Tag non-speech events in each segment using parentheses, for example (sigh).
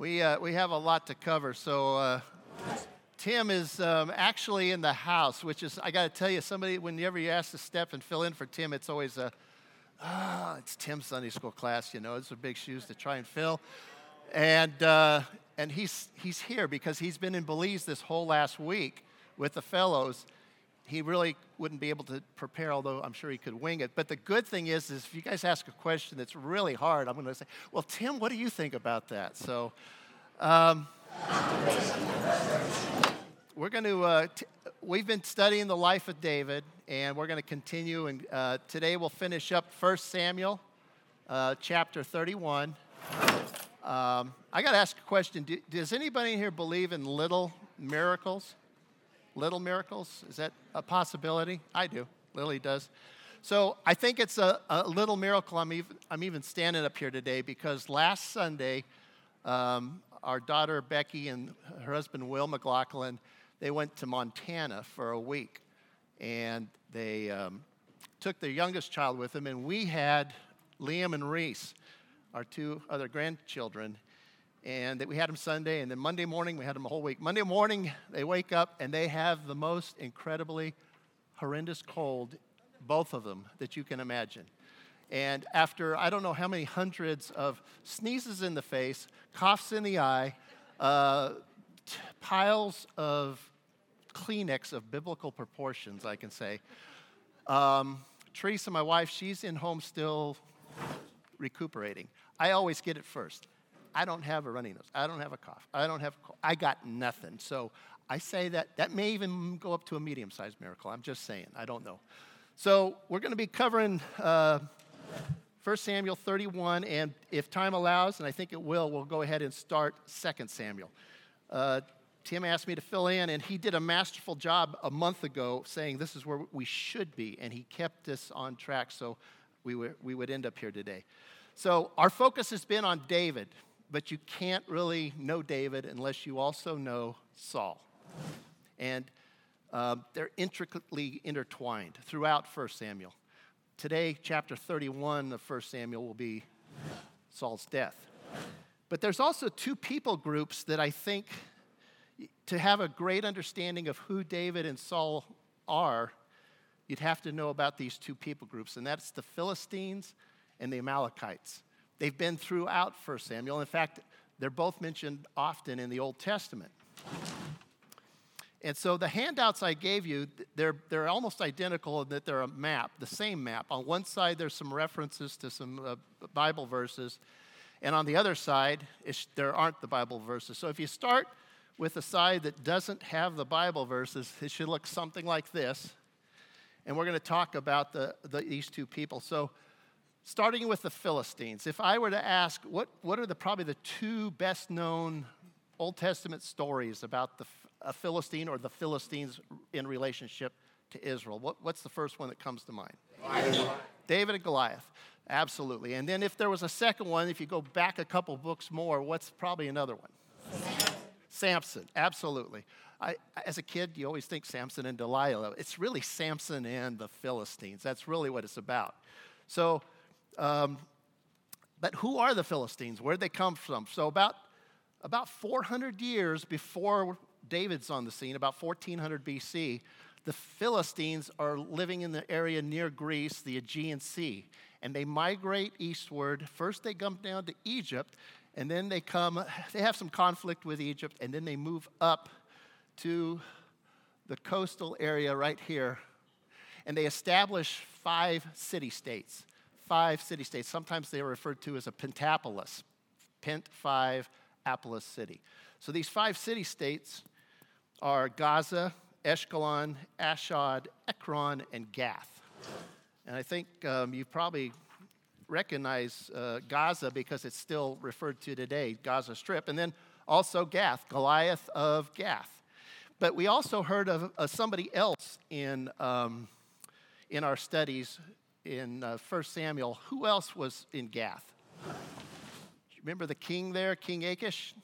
We, uh, we have a lot to cover. So, uh, Tim is um, actually in the house, which is, I got to tell you, somebody, whenever you ask to step and fill in for Tim, it's always a, ah, it's Tim's Sunday school class, you know, it's a big shoes to try and fill. And, uh, and he's, he's here because he's been in Belize this whole last week with the fellows. He really wouldn't be able to prepare, although I'm sure he could wing it. But the good thing is, is if you guys ask a question that's really hard, I'm going to say, well, Tim, what do you think about that? So, um, we're going to, uh, t- we've been studying the life of David, and we're going to continue. And uh, today we'll finish up 1 Samuel uh, chapter 31. Um, I got to ask a question. Do, does anybody here believe in little miracles? Little miracles? Is that a possibility? I do. Lily does. So I think it's a, a little miracle I'm even, I'm even standing up here today because last Sunday, um, our daughter Becky and her husband Will McLaughlin, they went to Montana for a week. And they um, took their youngest child with them, and we had Liam and Reese, our two other grandchildren. And that we had them Sunday, and then Monday morning, we had them a whole week. Monday morning, they wake up and they have the most incredibly horrendous cold, both of them, that you can imagine. And after I don't know how many hundreds of sneezes in the face, coughs in the eye, uh, t- piles of Kleenex of biblical proportions, I can say. Um, Teresa, my wife, she's in home still recuperating. I always get it first. I don't have a runny nose. I don't have a cough. I don't have. I got nothing. So I say that that may even go up to a medium sized miracle. I'm just saying. I don't know. So we're going to be covering uh, 1 Samuel 31, and if time allows, and I think it will, we'll go ahead and start 2 Samuel. Uh, Tim asked me to fill in, and he did a masterful job a month ago saying this is where we should be, and he kept us on track so we, were, we would end up here today. So, our focus has been on David, but you can't really know David unless you also know Saul. And um, they're intricately intertwined throughout 1 Samuel. Today, chapter 31 of 1 Samuel will be Saul's death. But there's also two people groups that I think, to have a great understanding of who David and Saul are, you'd have to know about these two people groups, and that's the Philistines and the Amalekites. They've been throughout 1 Samuel. In fact, they're both mentioned often in the Old Testament. And so the handouts I gave you, they're, they're almost identical in that they're a map, the same map. On one side, there's some references to some uh, Bible verses, and on the other side, there aren't the Bible verses. So if you start with a side that doesn't have the Bible verses, it should look something like this. And we're going to talk about the, the, these two people. So, starting with the Philistines, if I were to ask, what, what are the, probably the two best known Old Testament stories about the a Philistine or the Philistines in relationship to Israel? What, what's the first one that comes to mind? David and Goliath. Absolutely. And then if there was a second one, if you go back a couple books more, what's probably another one? Samson. Samson. Absolutely. I, as a kid, you always think Samson and Delilah. It's really Samson and the Philistines. That's really what it's about. So, um, but who are the Philistines? Where did they come from? So, about, about 400 years before David's on the scene, about 1400 BC, the Philistines are living in the area near Greece, the Aegean Sea, and they migrate eastward. First, they come down to Egypt, and then they come, (sighs) they have some conflict with Egypt, and then they move up to the coastal area right here, and they establish five city states. Five city states. Sometimes they are referred to as a pentapolis. Pent five, Apolis city. So these five city states are Gaza, Ashkelon, Ashdod, Ekron, and Gath. And I think um, you probably recognize uh, Gaza because it's still referred to today, Gaza Strip, and then also Gath, Goliath of Gath. But we also heard of, of somebody else in, um, in our studies in uh, 1 Samuel. Who else was in Gath? Remember the king there, King Achish?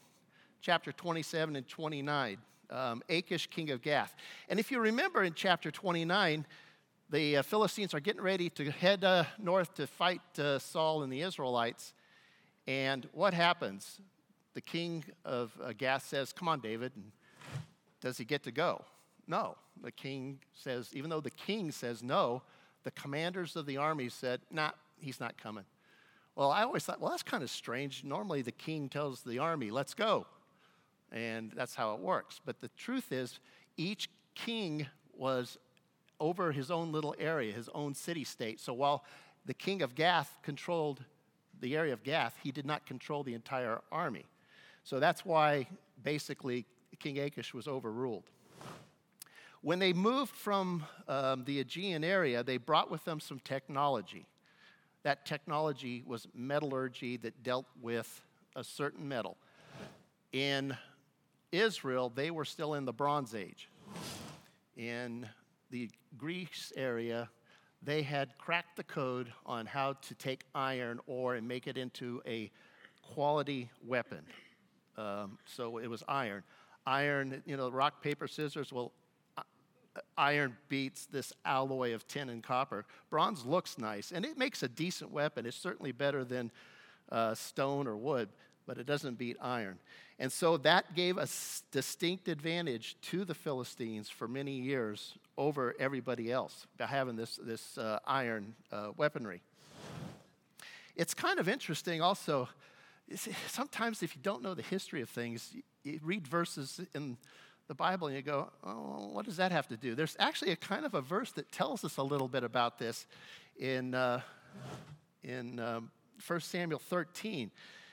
Chapter 27 and 29 um, Achish, king of Gath. And if you remember in chapter 29, the uh, Philistines are getting ready to head uh, north to fight uh, Saul and the Israelites. And what happens? the king of uh, Gath says, Come on, David. And does he get to go? No. The king says, even though the king says no, the commanders of the army said, Nah, he's not coming. Well, I always thought, well, that's kind of strange. Normally, the king tells the army, let's go. And that's how it works. But the truth is, each king was over his own little area, his own city state. So while the king of Gath controlled the area of Gath, he did not control the entire army. So that's why basically King Achish was overruled. When they moved from um, the Aegean area, they brought with them some technology. That technology was metallurgy that dealt with a certain metal. In Israel, they were still in the Bronze Age. In the Greece area, they had cracked the code on how to take iron ore and make it into a quality weapon. Um, so it was iron. Iron, you know, rock, paper, scissors. Well, iron beats this alloy of tin and copper. Bronze looks nice, and it makes a decent weapon. It's certainly better than uh, stone or wood, but it doesn't beat iron. And so that gave a distinct advantage to the Philistines for many years over everybody else by having this, this uh, iron uh, weaponry. It's kind of interesting also. Sometimes, if you don't know the history of things, you read verses in the Bible and you go, oh, what does that have to do? There's actually a kind of a verse that tells us a little bit about this in, uh, in um, 1 Samuel 13.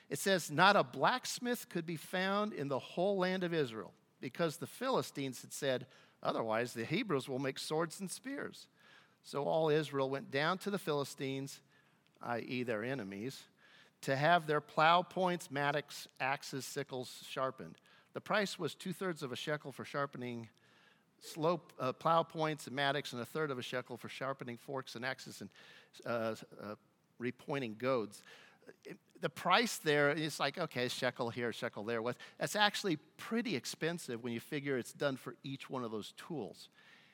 It says, Not a blacksmith could be found in the whole land of Israel because the Philistines had said, Otherwise, the Hebrews will make swords and spears. So all Israel went down to the Philistines, i.e., their enemies, to have their plow points, mattocks, axes, sickles sharpened. The price was two thirds of a shekel for sharpening slope uh, plow points and mattocks, and a third of a shekel for sharpening forks and axes and uh, uh, repointing goads. The price there is like, okay, shekel here, shekel there. That's actually pretty expensive when you figure it's done for each one of those tools.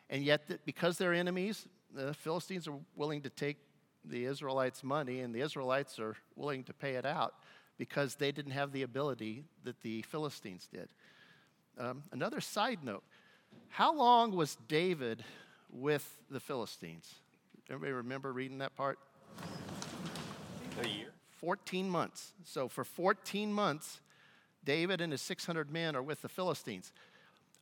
And yet, because they're enemies, the Philistines are willing to take the Israelites' money, and the Israelites are willing to pay it out because they didn't have the ability that the Philistines did. Um, another side note how long was David with the Philistines? Everybody remember reading that part? A year. 14 months. So for 14 months, David and his 600 men are with the Philistines.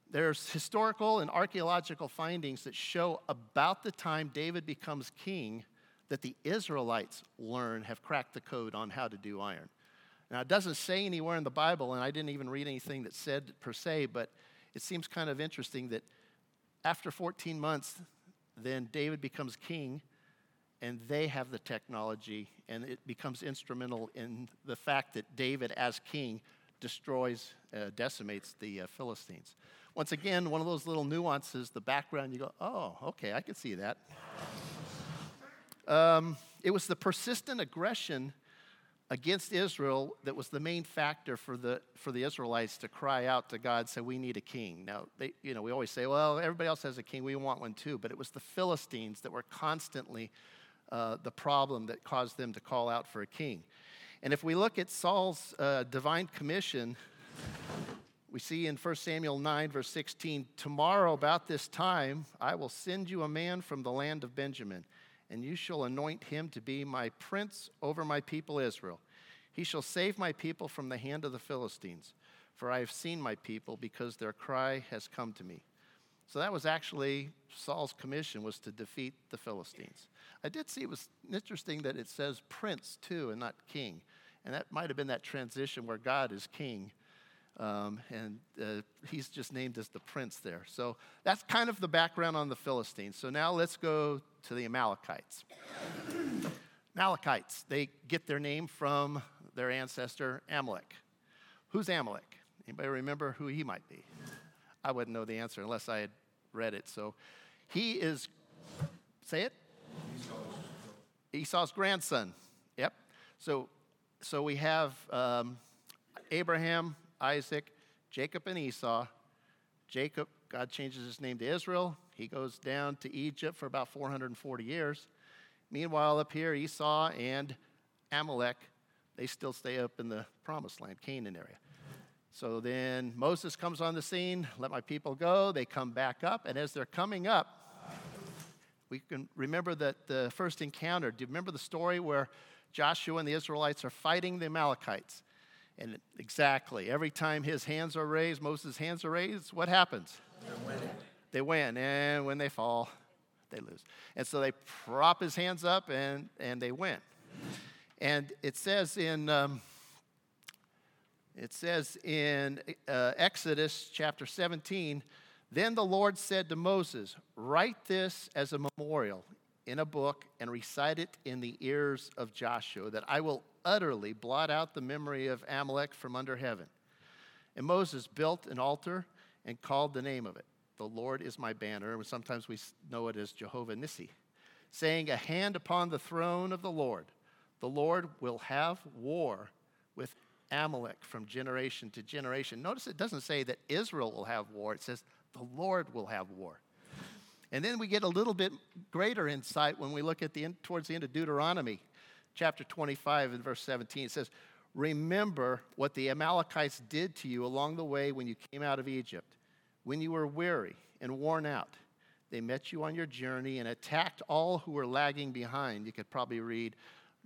There's historical and archaeological findings that show about the time David becomes king that the Israelites learn, have cracked the code on how to do iron. Now, it doesn't say anywhere in the Bible, and I didn't even read anything that said per se, but it seems kind of interesting that after 14 months, then David becomes king, and they have the technology, and it becomes instrumental in the fact that David, as king, destroys, uh, decimates the uh, Philistines. Once again, one of those little nuances, the background, you go, oh, okay, I can see that. Um, it was the persistent aggression against Israel that was the main factor for the, for the Israelites to cry out to God, say, we need a king. Now, they, you know, we always say, well, everybody else has a king, we want one too. But it was the Philistines that were constantly uh, the problem that caused them to call out for a king. And if we look at Saul's uh, divine commission, we see in 1 Samuel 9, verse 16, tomorrow about this time, I will send you a man from the land of Benjamin and you shall anoint him to be my prince over my people Israel. He shall save my people from the hand of the Philistines, for I have seen my people because their cry has come to me. So that was actually Saul's commission was to defeat the Philistines. I did see it was interesting that it says prince too and not king. And that might have been that transition where God is king um, and uh, he's just named as the prince there. So that's kind of the background on the Philistines. So now let's go to the Amalekites. (laughs) Amalekites, they get their name from their ancestor Amalek. Who's Amalek? Anybody remember who he might be? I wouldn't know the answer unless I had read it. So he is, say it? Esau's grandson. Yep. So, so we have um, Abraham, Isaac, Jacob, and Esau. Jacob, God changes his name to Israel. He goes down to Egypt for about 440 years. Meanwhile, up here, Esau and Amalek, they still stay up in the promised land, Canaan area. So then Moses comes on the scene, let my people go. They come back up, and as they're coming up, we can remember that the first encounter. Do you remember the story where Joshua and the Israelites are fighting the Amalekites? And exactly, every time his hands are raised, Moses' hands are raised, what happens? They win. They win. And when they fall, they lose. And so they prop his hands up and, and they win. And it says in. Um, it says in uh, Exodus chapter 17, then the Lord said to Moses, Write this as a memorial in a book and recite it in the ears of Joshua, that I will utterly blot out the memory of Amalek from under heaven. And Moses built an altar and called the name of it. The Lord is my banner, and sometimes we know it as Jehovah Nissi, saying, A hand upon the throne of the Lord. The Lord will have war with Amalek from generation to generation. Notice it doesn't say that Israel will have war, it says the Lord will have war. And then we get a little bit greater insight when we look at the towards the end of Deuteronomy, chapter 25 and verse 17. It says, Remember what the Amalekites did to you along the way when you came out of Egypt, when you were weary and worn out. They met you on your journey and attacked all who were lagging behind. You could probably read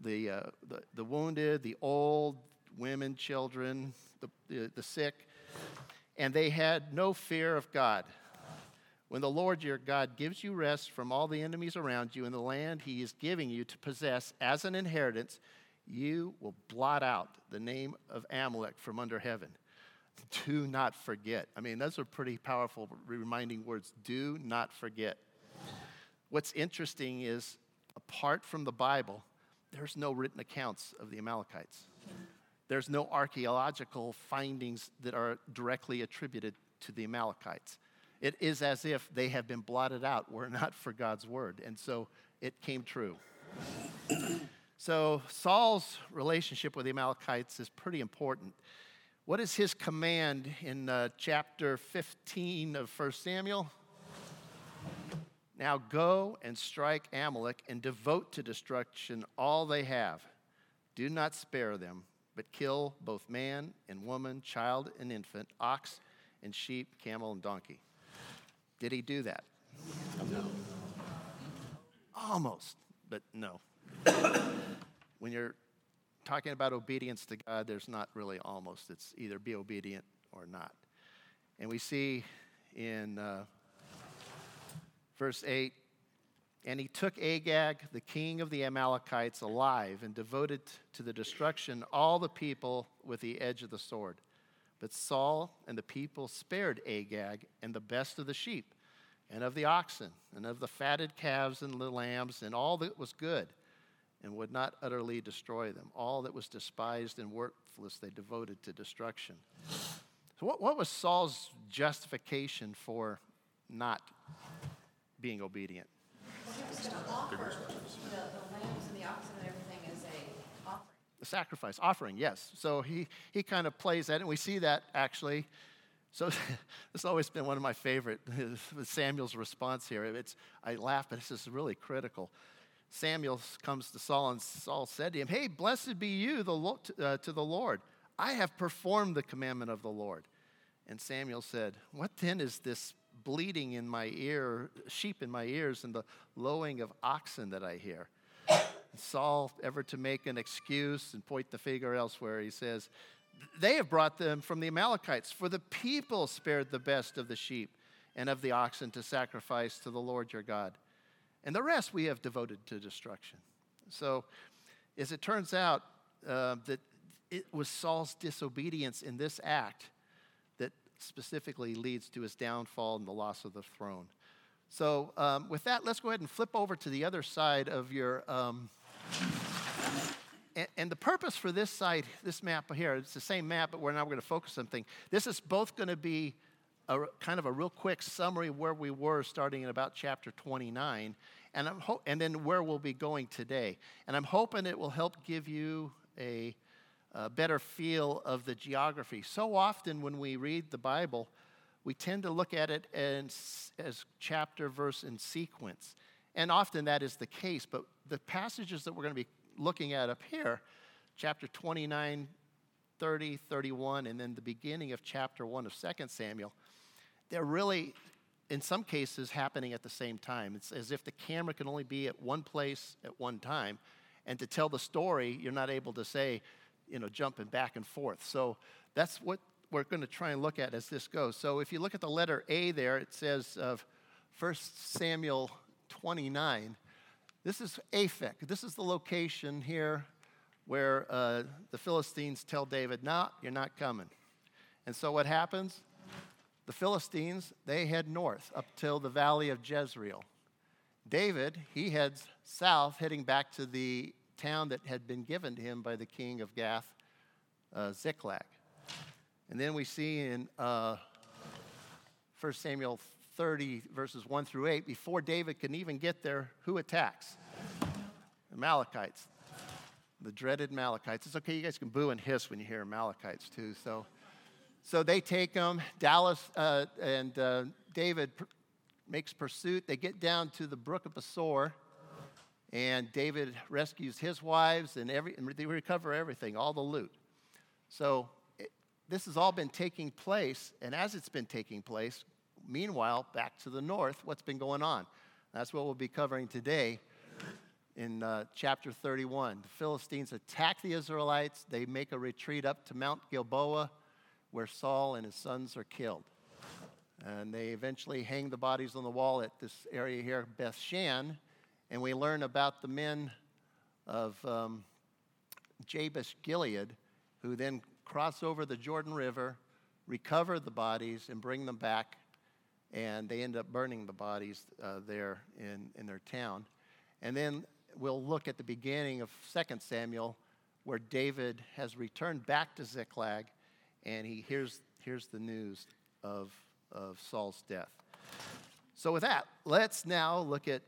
the, uh, the, the, wounded, the old, women, children, the, the, the sick and they had no fear of God. When the Lord your God gives you rest from all the enemies around you in the land he is giving you to possess as an inheritance, you will blot out the name of Amalek from under heaven. Do not forget. I mean, those are pretty powerful reminding words. Do not forget. What's interesting is, apart from the Bible, there's no written accounts of the Amalekites. There's no archaeological findings that are directly attributed to the Amalekites. It is as if they have been blotted out, were not for God's word. And so it came true. (clears throat) so Saul's relationship with the Amalekites is pretty important. What is his command in uh, chapter 15 of 1 Samuel? Now go and strike Amalek and devote to destruction all they have. Do not spare them but kill both man and woman, child and infant, ox and sheep, camel and donkey. Did he do that? No. Almost, but no. (coughs) when you're talking about obedience to God, there's not really almost. It's either be obedient or not. And we see in uh, verse 8 and he took Agag, the king of the Amalekites, alive and devoted to the destruction all the people with the edge of the sword. But Saul and the people spared Agag and the best of the sheep, and of the oxen, and of the fatted calves and the lambs, and all that was good, and would not utterly destroy them. All that was despised and worthless they devoted to destruction. So, what, what was Saul's justification for not being obedient? The sacrifice, offering, yes. So he, he kind of plays that, and we see that actually. So (laughs) it's always been one of my favorite, (laughs) Samuel's response here. It's, I laugh, but this is really critical. Samuel comes to Saul, and Saul said to him, Hey, blessed be you the, uh, to the Lord. I have performed the commandment of the Lord. And Samuel said, What then is this bleating in my ear, sheep in my ears, and the lowing of oxen that I hear. Saul, ever to make an excuse and point the finger elsewhere, he says, They have brought them from the Amalekites, for the people spared the best of the sheep and of the oxen to sacrifice to the Lord your God. And the rest we have devoted to destruction. So, as it turns out, uh, that it was Saul's disobedience in this act specifically leads to his downfall and the loss of the throne. So, um, with that, let's go ahead and flip over to the other side of your. Um, and, and, the purpose for this side, this map here, it's the same map, but we're now going to focus on something. This is both going to be a kind of a real quick summary of where we were starting in about chapter 29, and, I'm ho- and then where we'll be going today. And I'm hoping it will help give you a a better feel of the geography. So often when we read the Bible, we tend to look at it as, as chapter, verse, and sequence. And often that is the case, but the passages that we're going to be looking at up here, chapter 29 30, 31, and then the beginning of chapter 1 of 2 Samuel, they're really, in some cases, happening at the same time. It's as if the camera can only be at one place at one time. And to tell the story, you're not able to say, you know, jumping back and forth. So that's what we're going to try and look at as this goes. So if you look at the letter A there, it says of 1 Samuel 29. This is Aphek. This is the location here where uh, the Philistines tell David, "No, you're not coming." And so what happens? The Philistines they head north up till the valley of Jezreel. David he heads south, heading back to the town that had been given to him by the king of Gath, uh, Ziklag. And then we see in uh, 1 Samuel 30, verses 1 through 8, before David can even get there, who attacks? The Amalekites, the dreaded Amalekites. It's okay, you guys can boo and hiss when you hear Amalekites too. So, so they take them. Dallas uh, and uh, David pr- makes pursuit. They get down to the brook of Besor, and David rescues his wives, and, every, and they recover everything, all the loot. So it, this has all been taking place, and as it's been taking place, meanwhile, back to the north, what's been going on? That's what we'll be covering today in uh, chapter 31. The Philistines attack the Israelites. They make a retreat up to Mount Gilboa, where Saul and his sons are killed. And they eventually hang the bodies on the wall at this area here, Beth Shan. And we learn about the men of um, Jabesh Gilead, who then cross over the Jordan River, recover the bodies, and bring them back. And they end up burning the bodies uh, there in, in their town. And then we'll look at the beginning of 2 Samuel, where David has returned back to Ziklag and he hears, hears the news of, of Saul's death. So, with that, let's now look at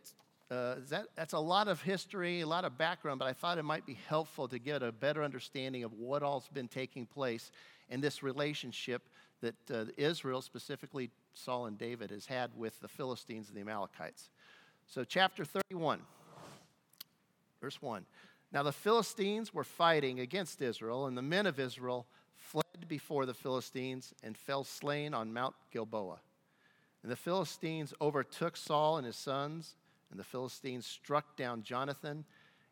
uh, that, that's a lot of history, a lot of background, but I thought it might be helpful to get a better understanding of what all's been taking place in this relationship that uh, Israel, specifically Saul and David, has had with the Philistines and the Amalekites. So, chapter 31, verse 1. Now, the Philistines were fighting against Israel, and the men of Israel fled before the Philistines and fell slain on Mount Gilboa. And the Philistines overtook Saul and his sons, and the Philistines struck down Jonathan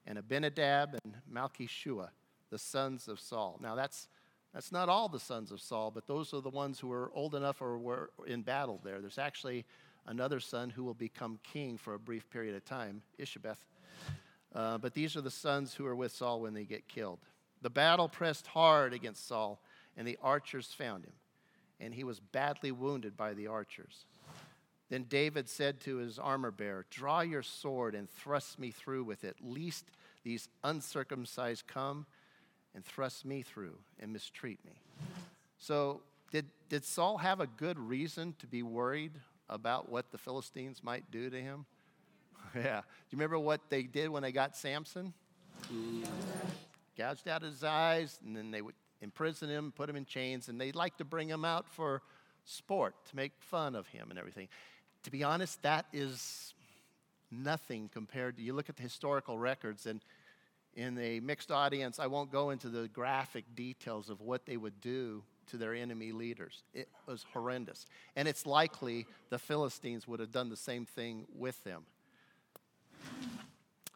and Abinadab and Malchishua, the sons of Saul. Now, that's, that's not all the sons of Saul, but those are the ones who were old enough or were in battle there. There's actually another son who will become king for a brief period of time, Ishabeth. Uh, but these are the sons who are with Saul when they get killed. The battle pressed hard against Saul, and the archers found him, and he was badly wounded by the archers. Then David said to his armor bearer, Draw your sword and thrust me through with it, lest these uncircumcised come and thrust me through and mistreat me. So, did, did Saul have a good reason to be worried about what the Philistines might do to him? (laughs) yeah. Do you remember what they did when they got Samson? Gouged out his eyes, and then they would imprison him, put him in chains, and they'd like to bring him out for sport, to make fun of him and everything. To be honest, that is nothing compared to, you look at the historical records, and in a mixed audience, I won't go into the graphic details of what they would do to their enemy leaders. It was horrendous. And it's likely the Philistines would have done the same thing with them.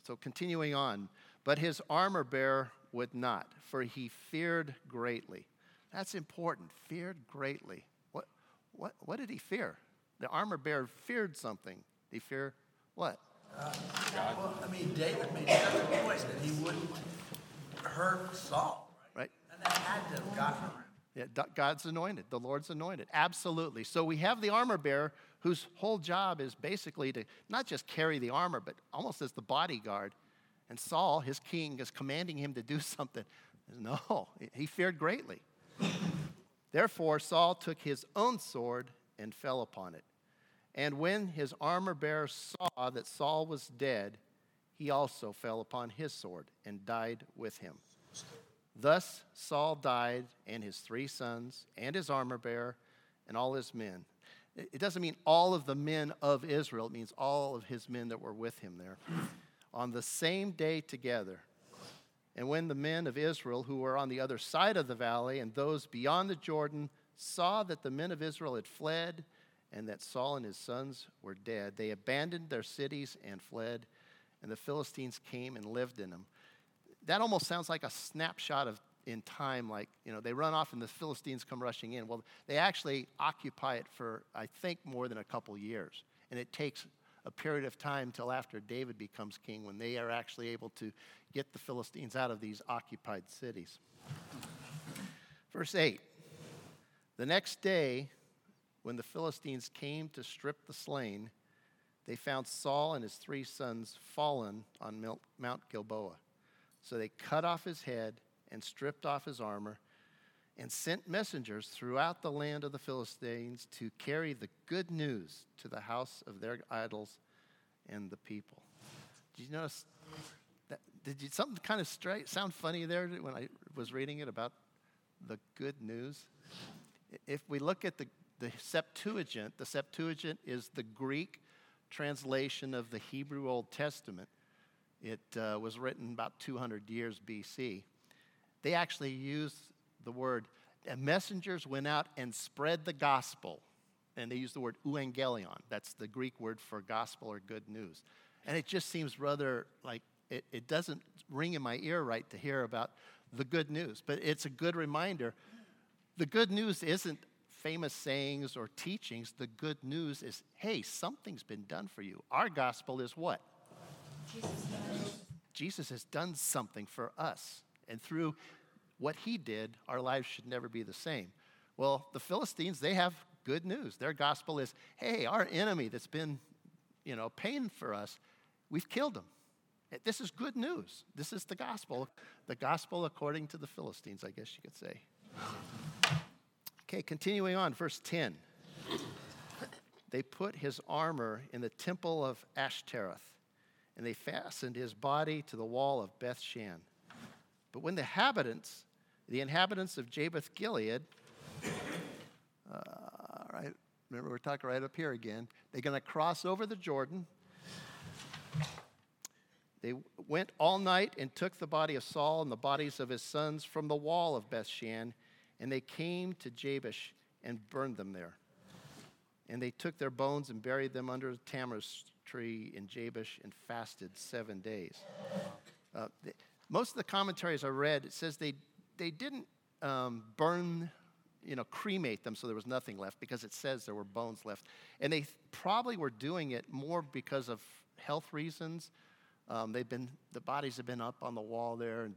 So, continuing on, but his armor bearer would not, for he feared greatly. That's important, feared greatly. What, what, what did he fear? The armor bearer feared something. He fear what? Uh, well, I mean, David made several points that he wouldn't hurt Saul, right? Right. And that had to have gotten. Yeah, God's anointed, the Lord's anointed. Absolutely. So we have the armor bearer whose whole job is basically to not just carry the armor, but almost as the bodyguard. And Saul, his king, is commanding him to do (laughs) something. No, he feared greatly. Therefore, Saul took his own sword and fell upon it. And when his armor bearer saw that Saul was dead, he also fell upon his sword and died with him. Thus Saul died, and his three sons, and his armor bearer, and all his men. It doesn't mean all of the men of Israel, it means all of his men that were with him there. On the same day together. And when the men of Israel who were on the other side of the valley and those beyond the Jordan saw that the men of Israel had fled and that Saul and his sons were dead, they abandoned their cities and fled, and the Philistines came and lived in them. That almost sounds like a snapshot of in time, like, you know, they run off and the Philistines come rushing in. Well, they actually occupy it for, I think, more than a couple years. And it takes a period of time till after David becomes king when they are actually able to get the Philistines out of these occupied cities. Verse 8 The next day, when the Philistines came to strip the slain, they found Saul and his three sons fallen on Mount Gilboa. So they cut off his head and stripped off his armor and sent messengers throughout the land of the Philistines to carry the good news to the house of their idols and the people. Did you notice that? Did you something kind of straight sound funny there when I was reading it about the good news? If we look at the, the Septuagint, the Septuagint is the Greek translation of the Hebrew Old Testament. It uh, was written about 200 years BC. They actually use the word, messengers went out and spread the gospel. And they use the word euangelion. That's the Greek word for gospel or good news. And it just seems rather like it, it doesn't ring in my ear right to hear about the good news. But it's a good reminder. The good news isn't famous sayings or teachings. The good news is hey, something's been done for you. Our gospel is what? Jesus, has done something for us. And through what he did, our lives should never be the same. Well, the Philistines, they have good news. Their gospel is hey, our enemy that's been, you know, pain for us, we've killed him. Eh, this is good news. This is the gospel, the gospel according to the Philistines, I guess you could say. Okay, continuing on, verse 10. They put his armor in the temple of Ashtaroth, and they fastened his body to the wall of Beth Shan. But when the inhabitants, the inhabitants of Jabesh Gilead, uh, right, remember we're talking right up here again, they're going to cross over the Jordan. They went all night and took the body of Saul and the bodies of his sons from the wall of Bethshan, and they came to Jabesh and burned them there. And they took their bones and buried them under the tamarisk tree in Jabesh and fasted seven days. Uh, most of the commentaries I read, it says they, they didn't um, burn, you know, cremate them so there was nothing left because it says there were bones left. And they probably were doing it more because of health reasons. Um, they've been, the bodies have been up on the wall there and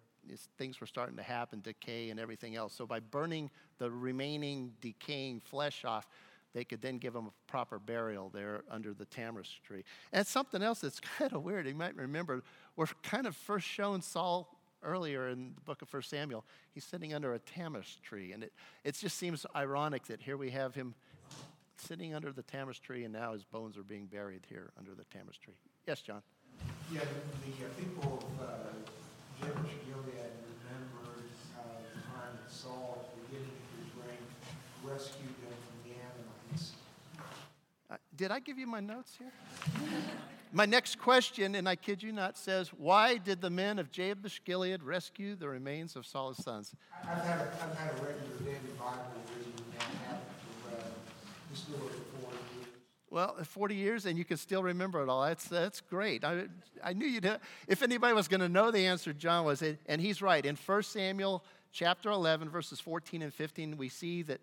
things were starting to happen, decay and everything else. So by burning the remaining decaying flesh off, they could then give them a proper burial there under the tamarisk tree. And something else that's (laughs) kind of weird, you might remember, we're kind of first shown Saul earlier in the book of 1 Samuel. He's sitting under a tamarisk tree. And it, it just seems ironic that here we have him sitting under the tamarisk tree, and now his bones are being buried here under the tamarisk tree. Yes, John? Yeah, the uh, people of uh, Jabesh Gilead remembered uh, the time that Saul, at the beginning of his reign, rescued them from the Ammonites. Uh, did I give you my notes here? My next question, and I kid you not, says, Why did the men of Jabesh Gilead rescue the remains of Saul's sons? I've had a, I've had a regular daily Bible reading now for uh, this little 40 years. Well, 40 years, and you can still remember it all. That's, that's great. I, I knew you'd, if anybody was going to know the answer, John was, and he's right. In 1 Samuel chapter 11, verses 14 and 15, we see that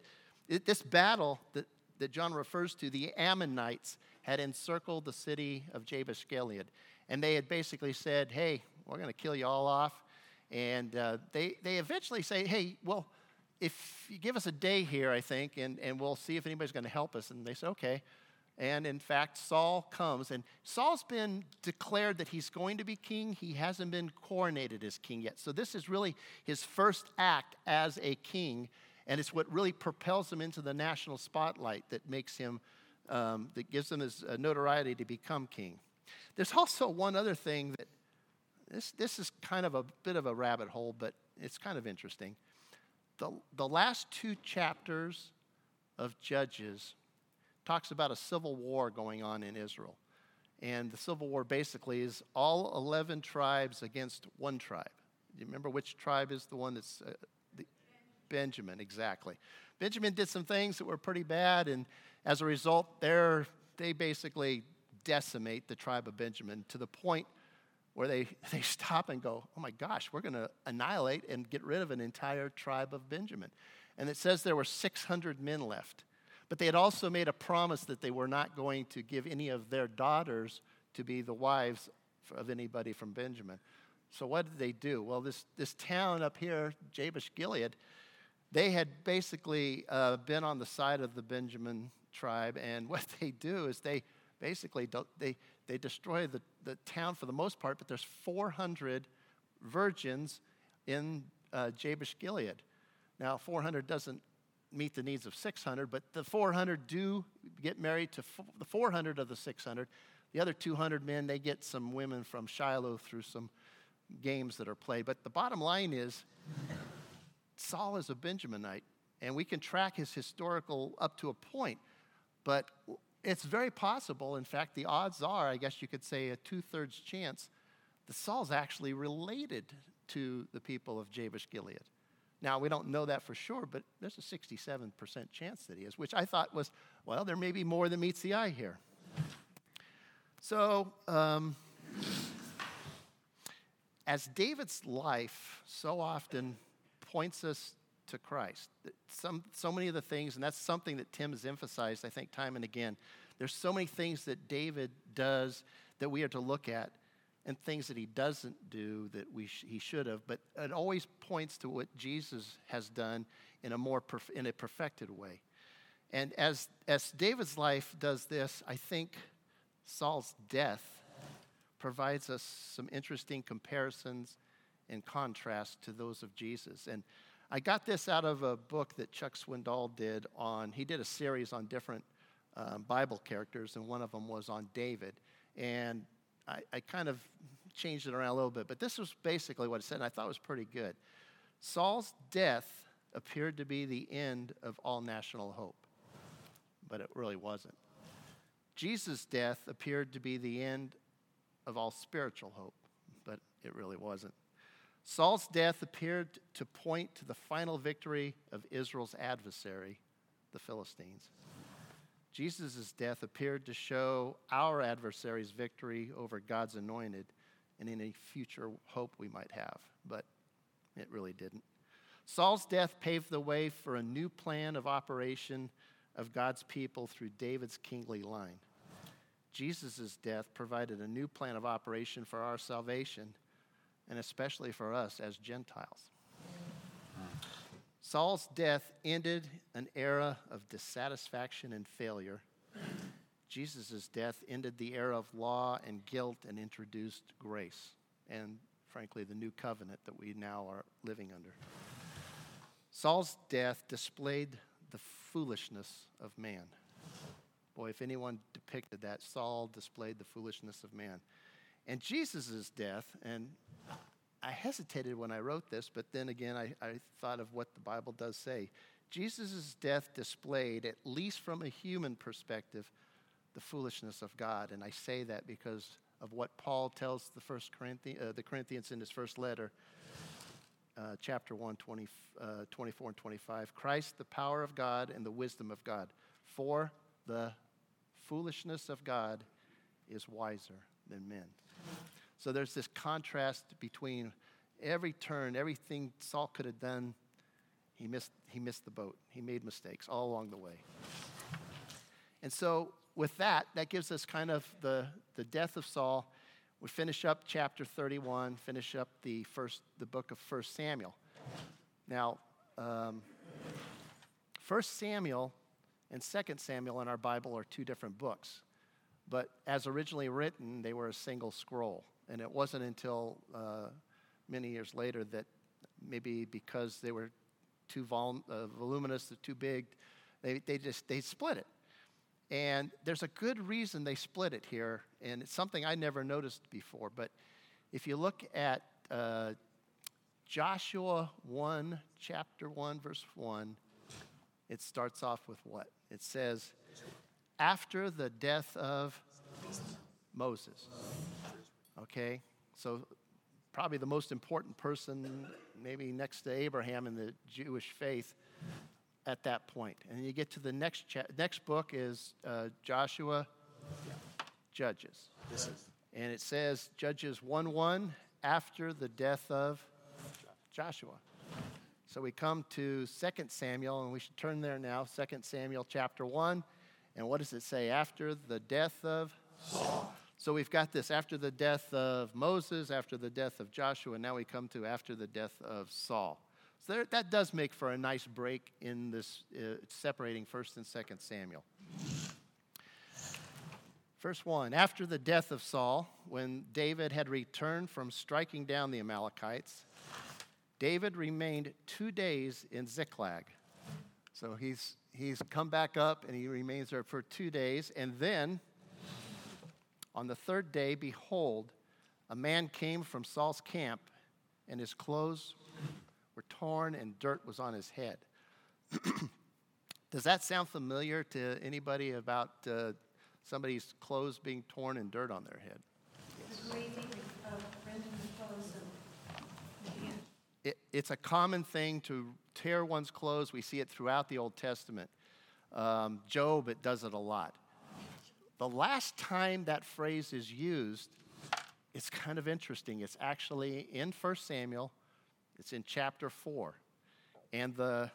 it, this battle that, that John refers to, the Ammonites, had encircled the city of Jabesh Gilead. And they had basically said, hey, we're going to kill you all off. And uh, they, they eventually say, hey, well, if you give us a day here, I think, and, and we'll see if anybody's going to help us. And they say, okay. And in fact, Saul comes, and Saul's been declared that he's going to be king. He hasn't been coronated as king yet. So this is really his first act as a king, and it's what really propels him into the national spotlight that makes him um, that gives him his uh, notoriety to become king. There's also one other thing that this, this is kind of a bit of a rabbit hole, but it's kind of interesting. The, the last two chapters of Judges talks about a civil war going on in Israel. And the civil war basically is all 11 tribes against one tribe. Do you remember which tribe is the one that's uh, the, Benjamin, exactly. Benjamin did some things that were pretty bad, and as a result, they basically decimate the tribe of Benjamin to the point where they, (laughs) they stop and go, oh my gosh, we're going to annihilate and get rid of an entire tribe of Benjamin. And it says there were 600 men left. But they had also made a promise that they were not going to give any of their daughters to be the wives of anybody from Benjamin. So what did they do? Well, this, this town up here, Jabesh Gilead, they had basically uh, been on the side of the Benjamin tribe, and (laughs) what they do is they basically they, they destroy the, the town for the most part, but there's 400 virgins in uh, Jabesh Gilead. Now, 400 doesn't meet the needs of 600, but the 400 do get married to f- the 400 of the 600. The other 200 men, they get some women from Shiloh through some games that are played. But the bottom line is, Saul is a Benjaminite, and we can track his historical up to a point, but it's very possible, in fact, the odds are, I guess you could say, a two thirds chance that Saul's actually related to the people of Jabesh Gilead. Now, we don't know that for sure, but there's a 67% chance that he is, which I thought was, well, there may be more than meets the eye here. So, um, as David's life so often points us to Christ, some, so many of the things, and that's something that Tim has emphasized, I think, time and again. There's so many things that David does that we are to look at and things that he doesn't do that we sh- he should have, but it always points to what Jesus has done in a more perf- in a perfected way. And as, as David's life does this, I think Saul's death provides us some interesting comparisons and contrast to those of Jesus. And I got this out of a book that Chuck Swindoll did on, he did a series on different um, Bible characters, and one of them was on David. And I, I kind of changed it around a little bit, but this was basically what it said, and I thought it was pretty good. Saul's death appeared to be the end of all national hope, but it really wasn't. Jesus' death appeared to be the end of all spiritual hope, but it really wasn't. Saul's death appeared to point to the final victory of Israel's adversary, the Philistines. Jesus' death appeared to show our adversary's victory over God's anointed and any future hope we might have, but it really didn't. Saul's death paved the way for a new plan of operation of God's people through David's kingly line. Jesus' death provided a new plan of operation for our salvation, and especially for us as Gentiles. Saul's death ended an era of dissatisfaction and failure. Jesus' death ended the era of law and guilt and introduced grace and, frankly, the new covenant that we now are living under. Saul's death displayed the foolishness of man. Boy, if anyone depicted that, Saul displayed the foolishness of man. And Jesus' death, and I hesitated when I wrote this, but then again, I, I thought of what the Bible does say. Jesus' death displayed, at least from a human perspective, the foolishness of God. And I say that because of what Paul tells the, first Corinthians, uh, the Corinthians in his first letter, uh, chapter 1, 20, uh, 24 and 25. Christ, the power of God and the wisdom of God. For the foolishness of God is wiser than men. So there's this contrast between every turn, everything Saul could have done, he missed, he missed the boat. He made mistakes all along the way. And so, with that, that gives us kind of the, the death of Saul. We finish up chapter 31, finish up the first the book of 1 Samuel. Now, um, 1 Samuel and 2 Samuel in our Bible are two different books, but as originally written, they were a single scroll. And it wasn't until uh, many years later that maybe because they were too vol- uh, voluminous, or too big, they, they just they split it. And there's a good reason they split it here, and it's something I never noticed before. But if you look at uh, Joshua 1, chapter 1, verse 1, it starts off with what? It says, after the death of Moses. Okay? So probably the most important person, maybe next to Abraham in the Jewish faith at that point. And you get to the next cha- next book is uh, Joshua, Judges. This is. And it says Judges 1 1 after the death of Joshua. So we come to 2 Samuel, and we should turn there now. 2 Samuel chapter 1. And what does it say? After the death of Saul. So we've got this after the death of Moses, after the death of Joshua, and now we come to after the death of Saul. So there, that does make for a nice break in this uh, separating 1st and 2nd Samuel. Verse 1 After the death of Saul, when David had returned from striking down the Amalekites, David remained two days in Ziklag. So he's, he's come back up and he remains there for two days. And then on the third day, behold, a man came from Saul's camp, and his clothes were torn and dirt was on his head. (clears throat) Does that sound familiar to anybody about uh, somebody's clothes being torn and dirt on their head? The raising of rending the clothes of the hand. It, it's a common thing to tear one's clothes. We see it throughout the Old Testament. Um, Job, it does it a lot. The last time that phrase is used, it's kind of interesting. It's actually in 1 Samuel, it's in chapter 4. And the,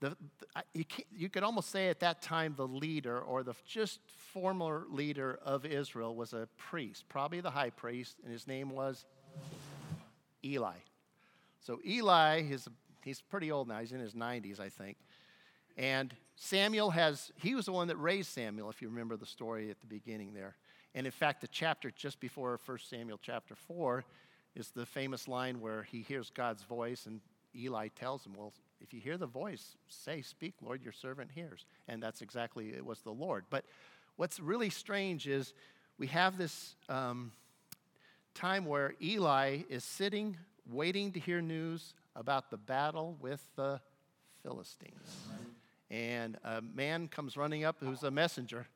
the, the you, you could almost say at that time the leader or the just former leader of Israel was a priest, probably the high priest, and his name was Eli. So Eli is he's pretty old now. He's in his 90s, I think. And Samuel has he was the one that raised Samuel, if you remember the story at the beginning there. And in fact, the chapter just before 1 Samuel chapter 4 is the famous line where he hears God's voice and Eli tells him, Well, if you hear the voice, say, Speak, Lord, your servant hears. And that's exactly, it was the Lord. But what's really strange is we have this um, time where Eli is sitting, waiting to hear news about the battle with the Philistines. And a man comes running up who's a messenger.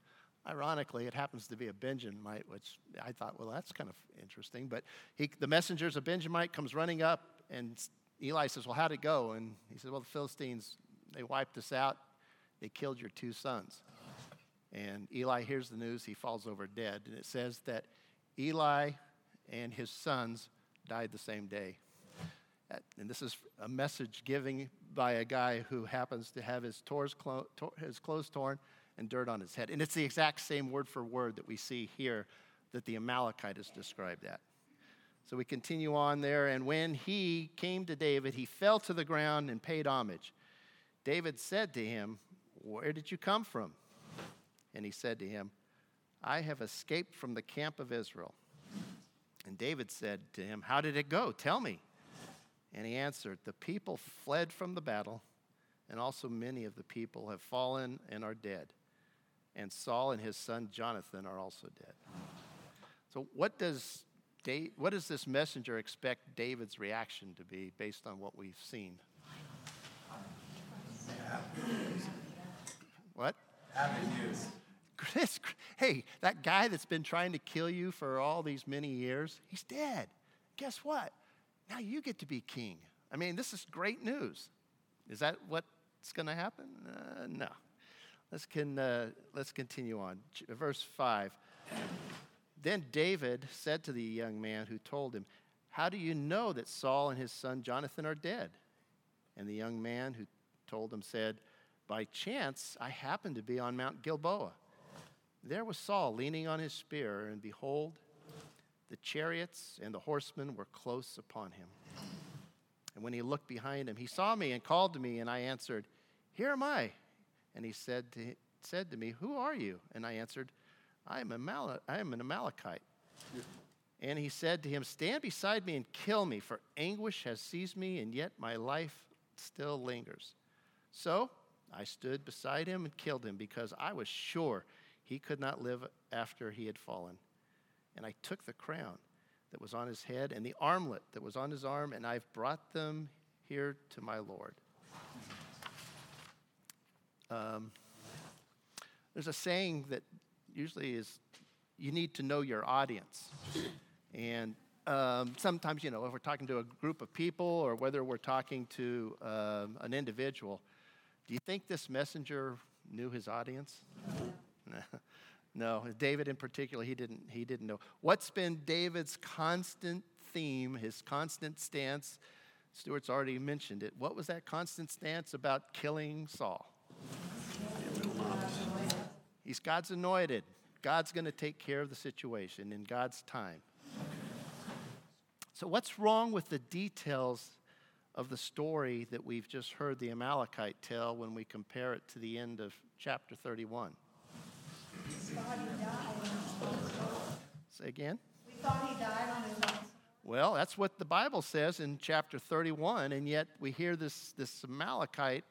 Ironically, it happens to be a Benjamite, which I thought, well, that's kind of interesting. But he, the messenger's a Benjamite, comes running up, and Eli says, Well, how'd it go? And he says, Well, the Philistines, they wiped us out. They killed your two sons. And Eli hears the news, he falls over dead. And it says that Eli and his sons died the same day. And this is a message giving by a guy who happens to have his, clo- his clothes torn and dirt on his head. And it's the exact same word for word that we see here that the Amalekite has described that. So we continue on there. And when he came to David, he fell to the ground and paid homage. David said to him, Where did you come from? And he said to him, I have escaped from the camp of Israel. And David said to him, How did it go? Tell me. And he answered, The people fled from the battle, and also many of the people have fallen and are dead. And Saul and his son Jonathan are also dead. So, what does, Da- what does this messenger expect David's reaction to be based on what we've seen? What? Happy news. Hey, that guy that's been trying to kill you for all these many years, he's dead. Guess what? Now you get to be king. I mean, this is great news. Is that what's going to happen? Uh, no. Let's, can, uh, let's continue on. Verse 5. Then David said to the young man who told him, How do you know that Saul and his son Jonathan are dead? And the young man who told him said, By chance I happened to be on Mount Gilboa. There was Saul leaning on his spear, and behold, the chariots and the horsemen were close upon him. And when he looked behind him, he saw me and called to me, and I answered, Here am I. And he said to, said to me, Who are you? And I answered, I am, Amal- I am an Amalekite. And he said to him, Stand beside me and kill me, for anguish has seized me, and yet my life still lingers. So I stood beside him and killed him, because I was sure he could not live after he had fallen. And I took the crown that was on his head and the armlet that was on his arm, and I've brought them here to my Lord. Um, there's a saying that usually is you need to know your audience. And um, sometimes, you know, if we're talking to a group of people or whether we're talking to um, an individual, do you think this messenger knew his audience? (laughs) no, David in particular, he didn't, he didn't know. What's been David's constant theme, his constant stance? Stuart's already mentioned it. What was that constant stance about killing Saul? He's God's anointed. God's going to take care of the situation in God's time. So, what's wrong with the details of the story that we've just heard the Amalekite tell when we compare it to the end of chapter 31? Say again? We thought he died on his own. Well, that's what the Bible says in chapter 31, and yet we hear this, this Amalekite.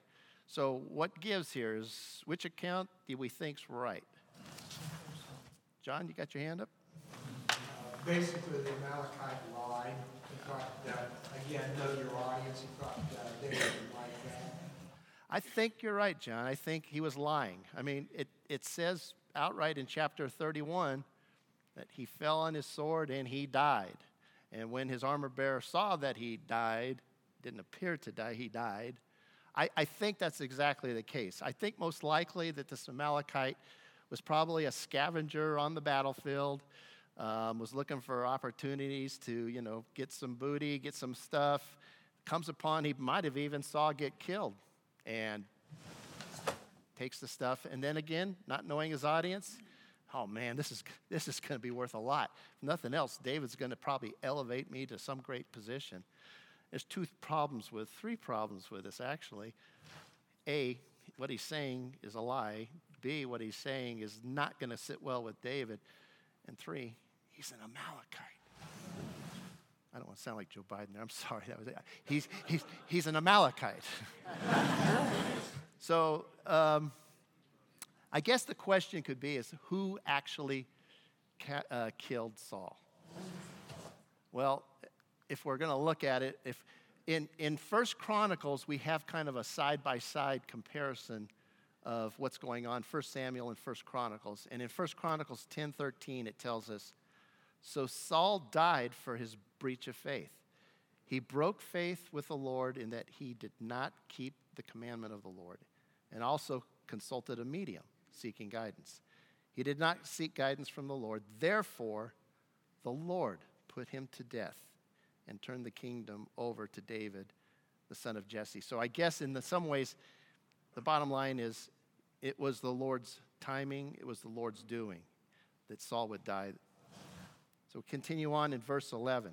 So, what gives here is which account do we think's right? John, you got your hand up? Basically, the Amalekite lied. He thought, uh, again, know your audience. He thought uh, David would like that. I think you're right, John. I think he was lying. I mean, it, it says outright in chapter 31 that he fell on his sword and he died. And when his armor bearer saw that he died, didn't appear to die, he died. I, I think that's exactly the case. I think most likely that this Amalekite was probably a scavenger on the battlefield, um, was looking for opportunities to, you know, get some booty, get some stuff. Comes upon, he might have even saw get killed and takes the stuff. And then again, not knowing his audience, oh man, this is, this is going to be worth a lot. If nothing else, David's going to probably elevate me to some great position. There's two problems with, three problems with this actually. A, what he's saying is a lie. B, what he's saying is not going to sit well with David. And three, he's an Amalekite. I don't want to sound like Joe Biden there. I'm sorry. That was it. He's, he's, he's an Amalekite. (laughs) so um, I guess the question could be is who actually ca- uh, killed Saul? Well, if we're going to look at it, if in, in First Chronicles we have kind of a side-by-side comparison of what's going on, First Samuel and First Chronicles. And in First Chronicles 10:13 it tells us, so Saul died for his breach of faith. He broke faith with the Lord in that he did not keep the commandment of the Lord, and also consulted a medium seeking guidance. He did not seek guidance from the Lord. Therefore, the Lord put him to death and turned the kingdom over to David, the son of Jesse. So I guess in the, some ways, the bottom line is it was the Lord's timing, it was the Lord's doing that Saul would die. So continue on in verse 11.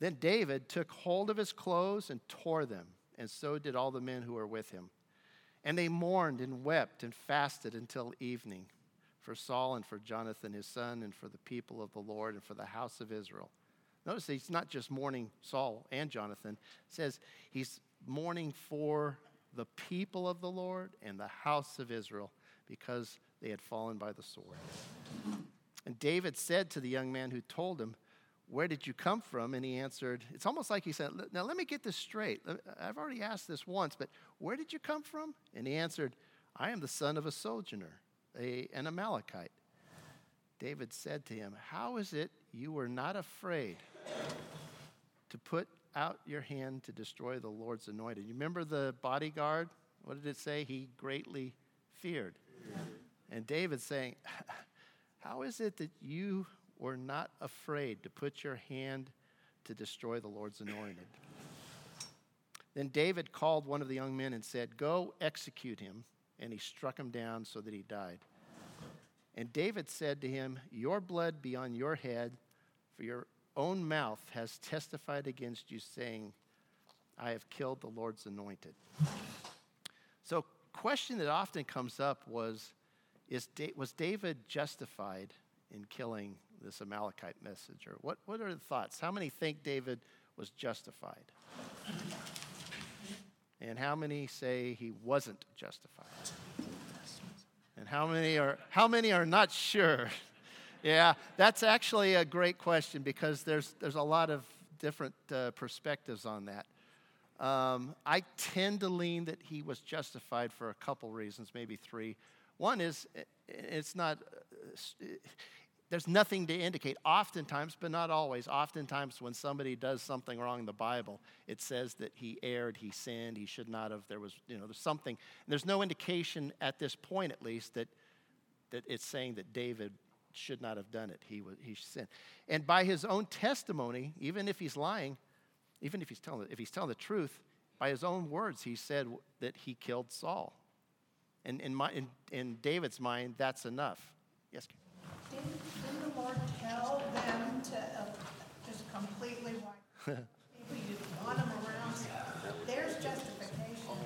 Then David took hold of his clothes and tore them, and so did all the men who were with him. And they mourned and wept and fasted until evening for Saul and for Jonathan his son and for the people of the Lord and for the house of Israel. Notice he's not just mourning Saul and Jonathan. It says he's mourning for the people of the Lord and the house of Israel because they had fallen by the sword. And David said to the young man who told him, Where did you come from? And he answered, It's almost like he said, Now let me get this straight. I've already asked this once, but where did you come from? And he answered, I am the son of a sojourner, a, an Amalekite. David said to him, How is it you were not afraid to put out your hand to destroy the Lord's anointed. You remember the bodyguard? What did it say? He greatly feared. And David saying, (laughs) How is it that you were not afraid to put your hand to destroy the Lord's anointed? Then David called one of the young men and said, Go execute him. And he struck him down so that he died. And David said to him, Your blood be on your head, for your own mouth has testified against you, saying, I have killed the Lord's anointed. So, question that often comes up was, is was David justified in killing this Amalekite messenger? What, what are the thoughts? How many think David was justified? And how many say he wasn't justified? And how many are, how many are not sure? (laughs) Yeah, that's actually a great question because there's, there's a lot of different uh, perspectives on that. Um, I tend to lean that he was justified for a couple reasons, maybe three. One is it's not, there's nothing to indicate. Oftentimes, but not always, oftentimes when somebody does something wrong in the Bible, it says that he erred, he sinned, he should not have. There was, you know, there's something. there's no indication at this point, at least, that, that it's saying that David should not have done it. He, was, he sinned. And by his own testimony, even if he's lying, even if he's telling, if he's telling the truth, by his own words, he said that he killed Saul. And in, my, in, in David's mind, that's enough. Yes? The Lord tell them to uh, just completely wipe (laughs) people you want them around? There's justification.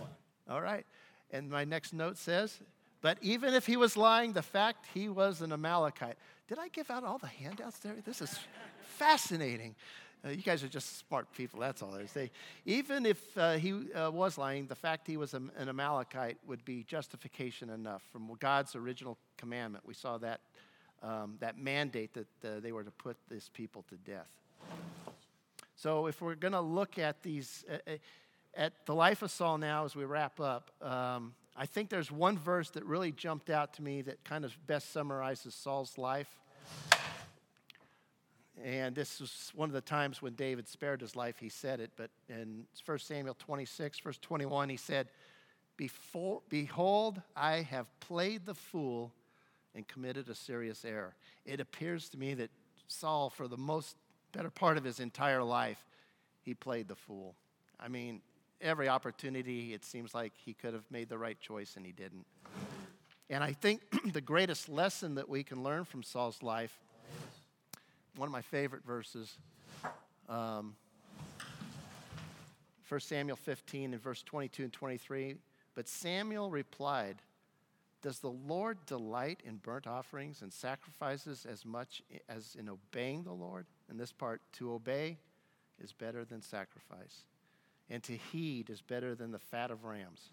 All right. And my next note says, but even if he was lying, the fact he was an Amalekite. Did I give out all the handouts there? This is fascinating. Uh, you guys are just smart people, that's all I say. Even if uh, he uh, was lying, the fact he was an Amalekite would be justification enough from God's original commandment. We saw that, um, that mandate that uh, they were to put this people to death. So if we're going to look at these, uh, uh, at the life of Saul now as we wrap up, um, I think there's one verse that really jumped out to me that kind of best summarizes Saul's life. And this was one of the times when David spared his life, he said it. But in 1 Samuel 26, verse 21, he said, Behold, I have played the fool and committed a serious error. It appears to me that Saul, for the most better part of his entire life, he played the fool. I mean, every opportunity, it seems like he could have made the right choice and he didn't. And I think (clears throat) the greatest lesson that we can learn from Saul's life one of my favorite verses. Um, 1 Samuel 15 and verse 22 and 23. But Samuel replied, Does the Lord delight in burnt offerings and sacrifices as much as in obeying the Lord? And this part, to obey is better than sacrifice, and to heed is better than the fat of rams.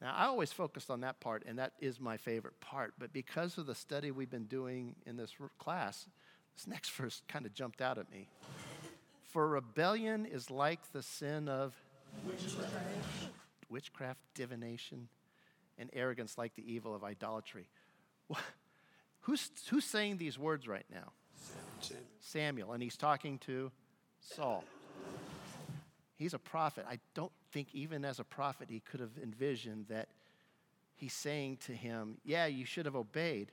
Now, I always focused on that part, and that is my favorite part. But because of the study we've been doing in this class, this next (laughs) verse kind of jumped out at me. For rebellion is like the sin of witchcraft, witchcraft divination, and arrogance like the evil of idolatry. (laughs) Who's, who's saying these words right now? Samuel. Samuel, and he's talking to Saul. He's a prophet. I don't think, even as a prophet, he could have envisioned that he's saying to him, Yeah, you should have obeyed.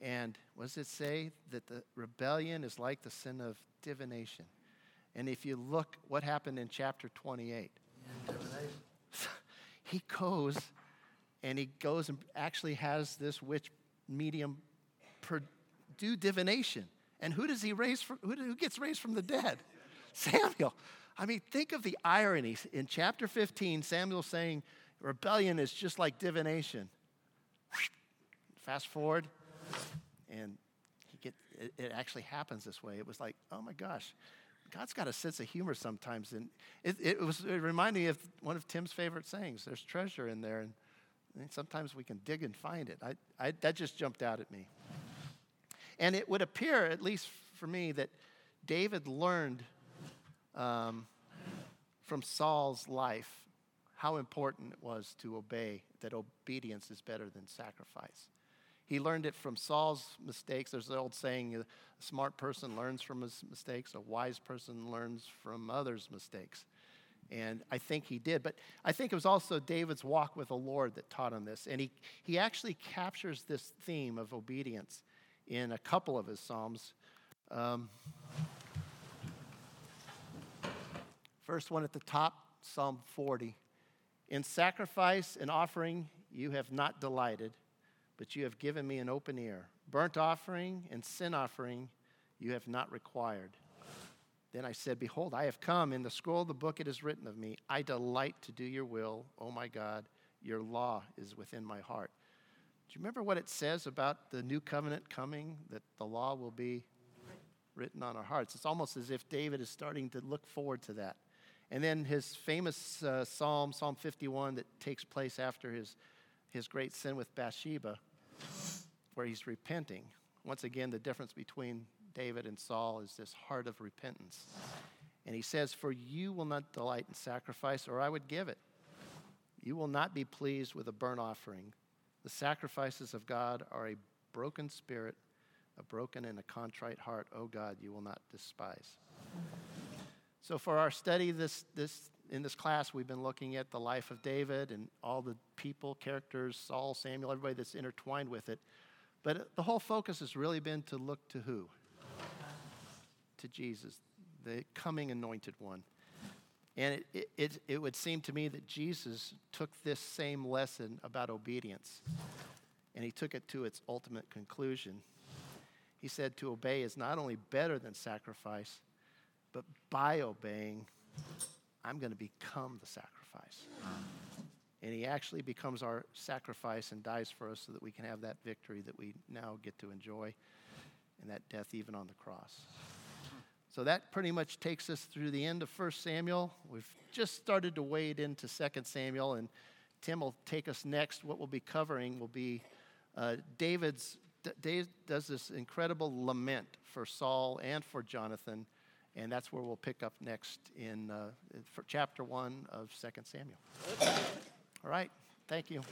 And what does it say? That the rebellion is like the sin of divination. And if you look what happened in chapter 28, (laughs) he goes and he goes and actually has this witch medium do divination. And who does he raise from, who, gets raised from the dead? (laughs) Samuel. I mean, think of the irony. In chapter 15, Samuel saying rebellion is just like divination. (laughs) Fast forward, and get, it, it actually happens this way. It was like, oh my gosh, God's got a sense of humor sometimes. And it, it, was, it reminded me of one of Tim's favorite sayings there's treasure in there, and, and sometimes we can dig and find it. I, I, that just jumped out at me. And it would appear, at least for me, that David learned um, from Saul's life how important it was to obey, that obedience is better than sacrifice. He learned it from Saul's mistakes. There's the old saying a smart person learns from his mistakes, a wise person learns from others' mistakes. And I think he did. But I think it was also David's walk with the Lord that taught him this. And he, he actually captures this theme of obedience in a couple of his Psalms. Um, first one at the top, Psalm 40. In sacrifice and offering you have not delighted but you have given me an open ear. Burnt offering and sin offering you have not required. Then I said, Behold, I have come. In the scroll of the book it is written of me, I delight to do your will, O my God. Your law is within my heart. Do you remember what it says about the new covenant coming? That the law will be written on our hearts. It's almost as if David is starting to look forward to that. And then his famous uh, psalm, Psalm 51, that takes place after his, his great sin with Bathsheba where he's repenting. Once again, the difference between David and Saul is this heart of repentance. And he says, For you will not delight in sacrifice, or I would give it. You will not be pleased with a burnt offering. The sacrifices of God are a broken spirit, a broken and a contrite heart, O God, you will not despise. So, for our study this, this, in this class, we've been looking at the life of David and all the people, characters, Saul, Samuel, everybody that's intertwined with it. But the whole focus has really been to look to who? To Jesus, the coming anointed one. And it, it, it, would seem to me that Jesus took this same lesson about obedience and he took it to its ultimate conclusion. He said to obey is not only better than sacrifice, but by obeying, I'm going to become the sacrifice. And he actually becomes our sacrifice and dies for us so that we can have that victory that we now get to enjoy and that death even on the cross. So that pretty much takes us through the end of 1 Samuel. We've just started to wade into 2 Samuel, and Tim will take us next. What we'll be covering will be uh, David's. D- Dave does this incredible lament for Saul and for Jonathan, and that's where we'll pick up next in uh, for chapter one of 2 Samuel. All right, thank you.